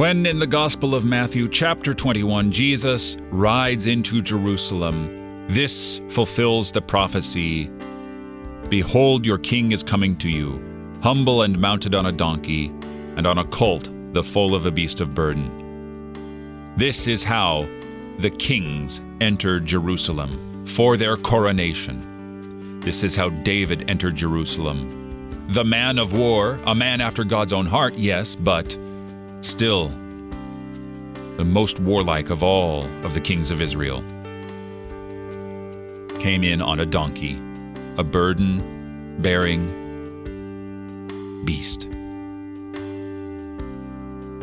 When in the Gospel of Matthew, chapter 21, Jesus rides into Jerusalem, this fulfills the prophecy Behold, your king is coming to you, humble and mounted on a donkey, and on a colt, the foal of a beast of burden. This is how the kings entered Jerusalem for their coronation. This is how David entered Jerusalem. The man of war, a man after God's own heart, yes, but still the most warlike of all of the kings of Israel, came in on a donkey, a burden bearing beast.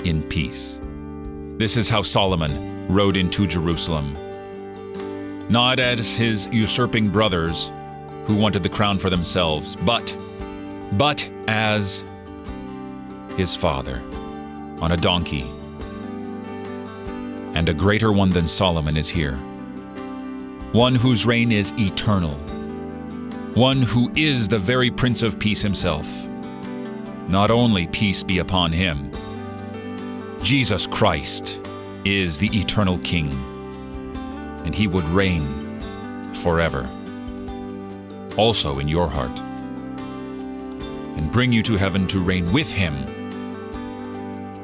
In peace. This is how Solomon rode into Jerusalem. Not as his usurping brothers who wanted the crown for themselves, but, but as his father on a donkey. And a greater one than Solomon is here. One whose reign is eternal. One who is the very Prince of Peace himself. Not only peace be upon him, Jesus Christ is the eternal King, and he would reign forever. Also in your heart, and bring you to heaven to reign with him